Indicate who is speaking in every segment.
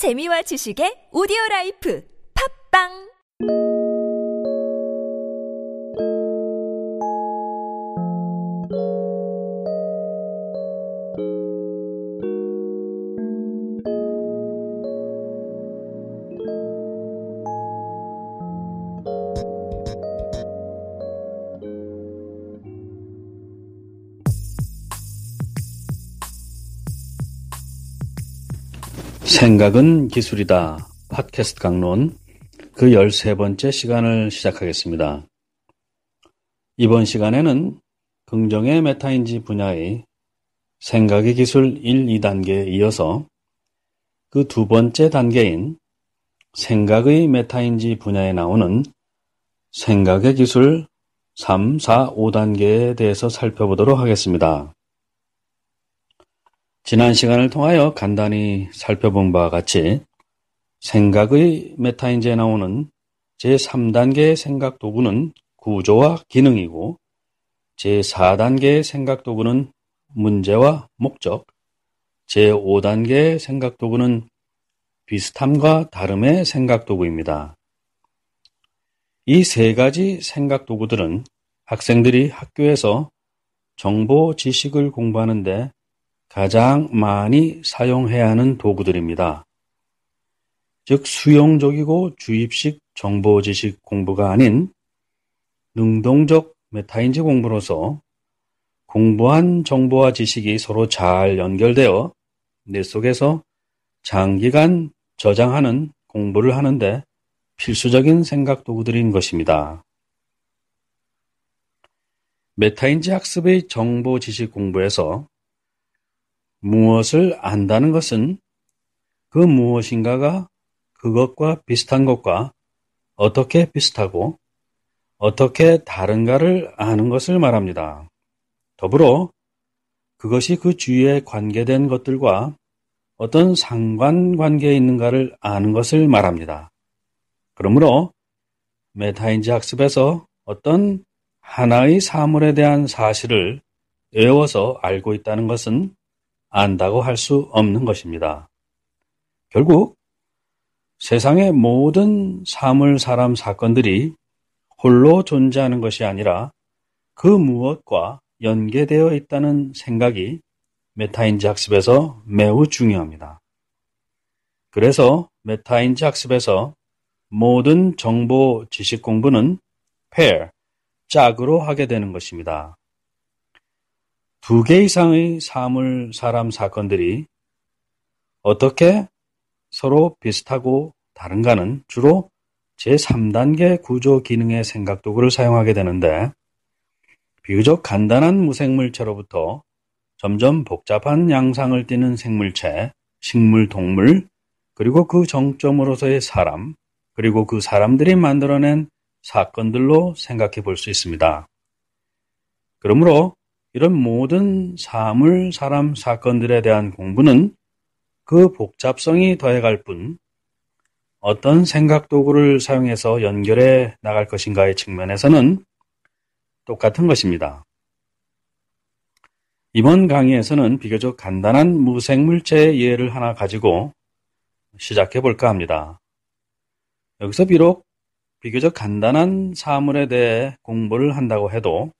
Speaker 1: 재미와 지식의 오디오 라이프. 팝빵
Speaker 2: 생각은 기술이다. 팟캐스트 강론 그 13번째 시간을 시작하겠습니다. 이번 시간에는 긍정의 메타인지 분야의 생각의 기술 1, 2단계에 이어서 그 두 번째 단계인 생각의 메타인지 분야에 나오는 생각의 기술 3, 4, 5단계에 대해서 살펴보도록 하겠습니다. 지난 시간을 통하여 간단히 살펴본 바와 같이 생각의 메타인지에 나오는 제3단계의 생각 도구는 구조와 기능이고 제4단계의 생각 도구는 문제와 목적, 제5단계의 생각 도구는 비슷함과 다름의 생각 도구입니다. 이 세 가지 생각 도구들은 학생들이 학교에서 정보 지식을 공부하는데 가장 많이 사용해야 하는 도구들입니다. 즉, 수용적이고 주입식 정보 지식 공부가 아닌 능동적 메타인지 공부로서 공부한 정보와 지식이 서로 잘 연결되어 내 속에서 장기간 저장하는 공부를 하는데 필수적인 생각 도구들인 것입니다. 메타인지 학습의 정보 지식 공부에서 무엇을 안다는 것은 그 무엇인가가 그것과 비슷한 것과 어떻게 비슷하고 어떻게 다른가를 아는 것을 말합니다. 더불어 그것이 그 주위에 관계된 것들과 어떤 상관관계에 있는가를 아는 것을 말합니다. 그러므로 메타인지 학습에서 어떤 하나의 사물에 대한 사실을 외워서 알고 있다는 것은 안다고 할 수 없는 것입니다. 결국 세상의 모든 사물, 사람, 사건들이 홀로 존재하는 것이 아니라 그 무엇과 연계되어 있다는 생각이 메타인지 학습에서 매우 중요합니다. 그래서 메타인지 학습에서 모든 정보 지식 공부는 pair, 짝으로 하게 되는 것입니다. 두 개 이상의 사물, 사람, 사건들이 어떻게 서로 비슷하고 다른가는 주로 제3단계 구조 기능의 생각 도구를 사용하게 되는데 비교적 간단한 무생물체로부터 점점 복잡한 양상을 띠는 생물체, 식물, 동물, 그리고 그 정점으로서의 사람, 그리고 그 사람들이 만들어낸 사건들로 생각해 볼 수 있습니다. 그러므로 이런 모든 사물, 사람, 사건들에 대한 공부는 그 복잡성이 더해갈 뿐 어떤 생각 도구를 사용해서 연결해 나갈 것인가의 측면에서는 똑같은 것입니다. 이번 강의에서는 비교적 간단한 무생물체의 예를 하나 가지고 시작해 볼까 합니다. 여기서 비록 비교적 간단한 사물에 대해 공부를 한다고 해도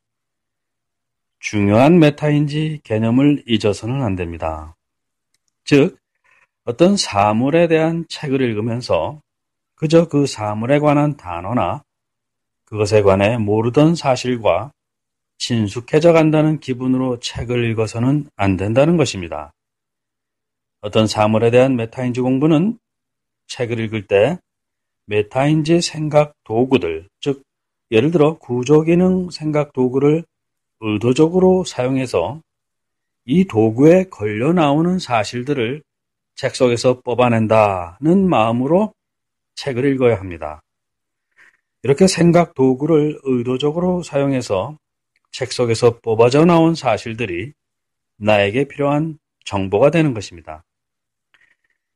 Speaker 2: 중요한 메타인지 개념을 잊어서는 안 됩니다. 즉, 어떤 사물에 대한 책을 읽으면서 그저 그 사물에 관한 단어나 그것에 관해 모르던 사실과 친숙해져 간다는 기분으로 책을 읽어서는 안 된다는 것입니다. 어떤 사물에 대한 메타인지 공부는 책을 읽을 때 메타인지 생각 도구들, 즉, 예를 들어 구조기능 생각 도구를 의도적으로 사용해서 이 도구에 걸려 나오는 사실들을 책 속에서 뽑아낸다는 마음으로 책을 읽어야 합니다. 이렇게 생각 도구를 의도적으로 사용해서 책 속에서 뽑아져 나온 사실들이 나에게 필요한 정보가 되는 것입니다.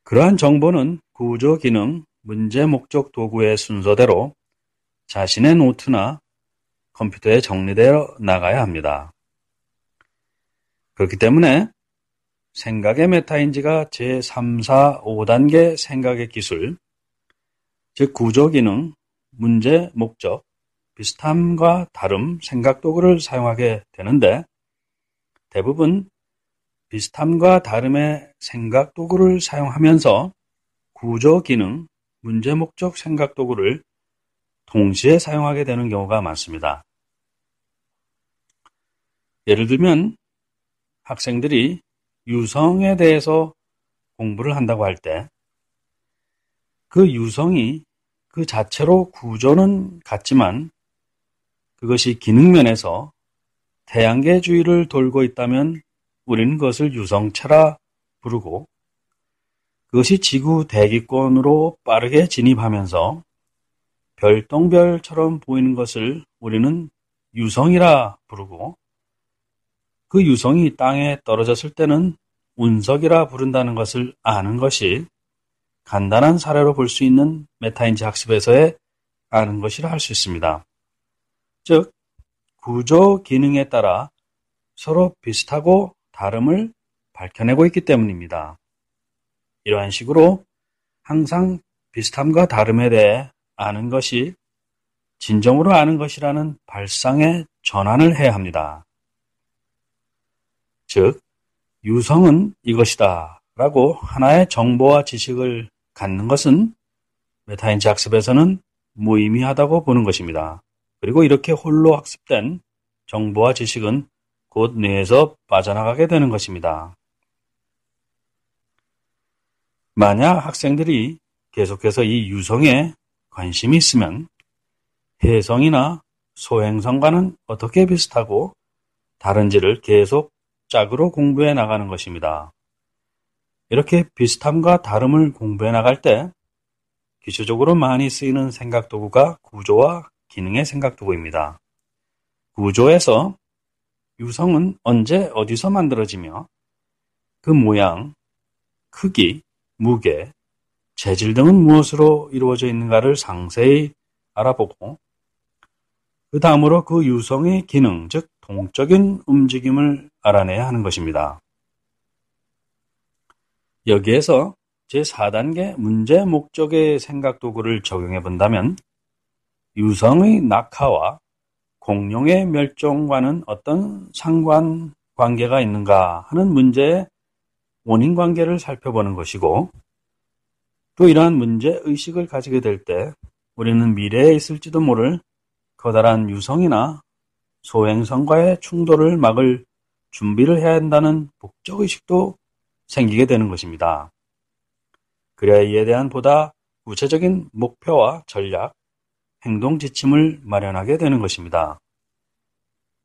Speaker 2: 그러한 정보는 구조 기능, 문제 목적 도구의 순서대로 자신의 노트나 컴퓨터에 정리되어 나가야 합니다. 그렇기 때문에 생각의 메타인지가 제3, 4, 5단계 생각의 기술, 즉 구조 기능, 문제, 목적, 비슷함과 다름, 생각 도구를 사용하게 되는데 대부분 비슷함과 다름의 생각 도구를 사용하면서 구조 기능, 문제 목적 생각 도구를 동시에 사용하게 되는 경우가 많습니다. 예를 들면 학생들이 유성에 대해서 공부를 한다고 할 때 그 유성이 그 자체로 구조는 같지만 그것이 기능면에서 태양계 주위를 돌고 있다면 우리는 그것을 유성체라 부르고 그것이 지구 대기권으로 빠르게 진입하면서 별똥별처럼 보이는 것을 우리는 유성이라 부르고 그 유성이 땅에 떨어졌을 때는 운석이라 부른다는 것을 아는 것이 간단한 사례로 볼 수 있는 메타인지 학습에서의 아는 것이라 할 수 있습니다. 즉, 구조 기능에 따라 서로 비슷하고 다름을 밝혀내고 있기 때문입니다. 이러한 식으로 항상 비슷함과 다름에 대해 아는 것이 진정으로 아는 것이라는 발상의 전환을 해야 합니다. 즉, 유성은 이것이다 라고 하나의 정보와 지식을 갖는 것은 메타인지 학습에서는 무의미하다고 보는 것입니다. 그리고 이렇게 홀로 학습된 정보와 지식은 곧 뇌에서 빠져나가게 되는 것입니다. 만약 학생들이 계속해서 이 유성에 관심이 있으면 해성이나 소행성과는 어떻게 비슷하고 다른지를 계속 짝으로 공부해 나가는 것입니다. 이렇게 비슷함과 다름을 공부해 나갈 때 기초적으로 많이 쓰이는 생각 도구가 구조와 기능의 생각 도구입니다. 구조에서 유성은 언제 어디서 만들어지며 그 모양, 크기, 무게, 재질 등은 무엇으로 이루어져 있는가를 상세히 알아보고 그 다음으로 그 유성의 기능, 즉 동적인 움직임을 알아내야 하는 것입니다. 여기에서 제4단계 문제 목적의 생각 도구를 적용해 본다면 유성의 낙하와 공룡의 멸종과는 어떤 상관 관계가 있는가 하는 문제의 원인 관계를 살펴보는 것이고 또 이러한 문제 의식을 가지게 될 때 우리는 미래에 있을지도 모를 커다란 유성이나 소행성과의 충돌을 막을 준비를 해야 한다는 목적 의식도 생기게 되는 것입니다. 그래야 이에 대한 보다 구체적인 목표와 전략, 행동 지침을 마련하게 되는 것입니다.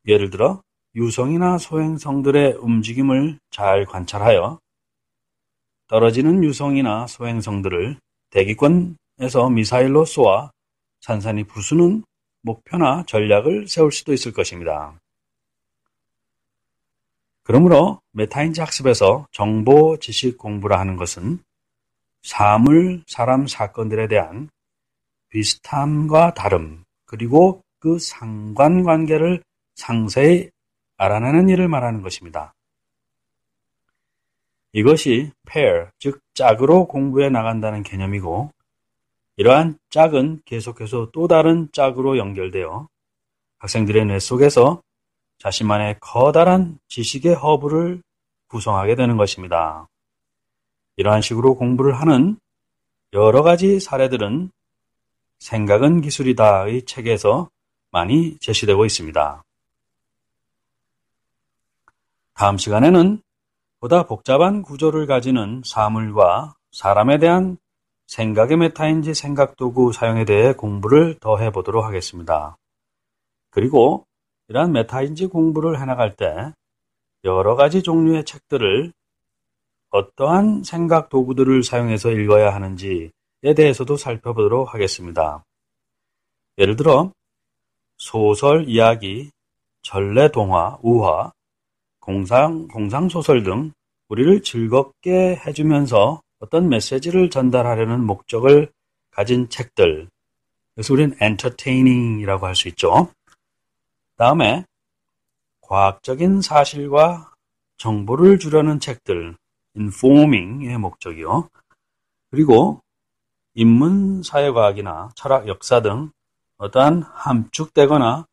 Speaker 2: 예를 들어 유성이나 소행성들의 움직임을 잘 관찰하여 떨어지는 유성이나 소행성들을 대기권에서 미사일로 쏘아 산산이 부수는 목표나 전략을 세울 수도 있을 것입니다. 그러므로 메타인지 학습에서 정보 지식 공부를 하는 것은 사물, 사람, 사건들에 대한 비슷함과 다름, 그리고 그 상관관계를 상세히 알아내는 일을 말하는 것입니다. 이것이 pair, 즉 짝으로 공부해 나간다는 개념이고 이러한 짝은 계속해서 또 다른 짝으로 연결되어 학생들의 뇌 속에서 자신만의 커다란 지식의 허브를 구성하게 되는 것입니다. 이러한 식으로 공부를 하는 여러 가지 사례들은 생각은 기술이다의 책에서 많이 제시되고 있습니다. 다음 시간에는 보다 복잡한 구조를 가지는 사물과 사람에 대한 생각의 메타인지 생각도구 사용에 대해 공부를 더 해보도록 하겠습니다. 그리고 이러한 메타인지 공부를 해나갈 때 여러 가지 종류의 책들을 어떠한 생각 도구들을 사용해서 읽어야 하는지에 대해서도 살펴보도록 하겠습니다. 예를 들어 소설, 이야기, 전래 동화, 우화, 공상, 공상소설 등 우리를 즐겁게 해주면서 어떤 메시지를 전달하려는 목적을 가진 책들. 그래서 우리는 entertaining이라고 할 수 있죠. 다음에 과학적인 사실과 정보를 주려는 책들, informing의 목적이요. 그리고 인문 사회과학이나 철학 역사 등 어떠한 함축되거나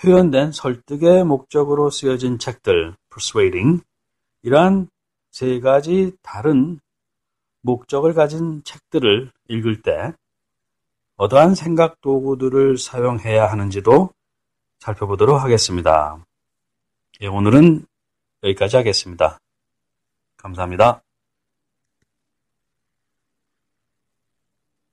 Speaker 2: 표현된 설득의 목적으로 쓰여진 책들, persuading, 이러한 세 가지 다른 목적을 가진 책들을 읽을 때 어떠한 생각 도구들을 사용해야 하는지도 살펴보도록 하겠습니다. 예, 오늘은 여기까지 하겠습니다. 감사합니다.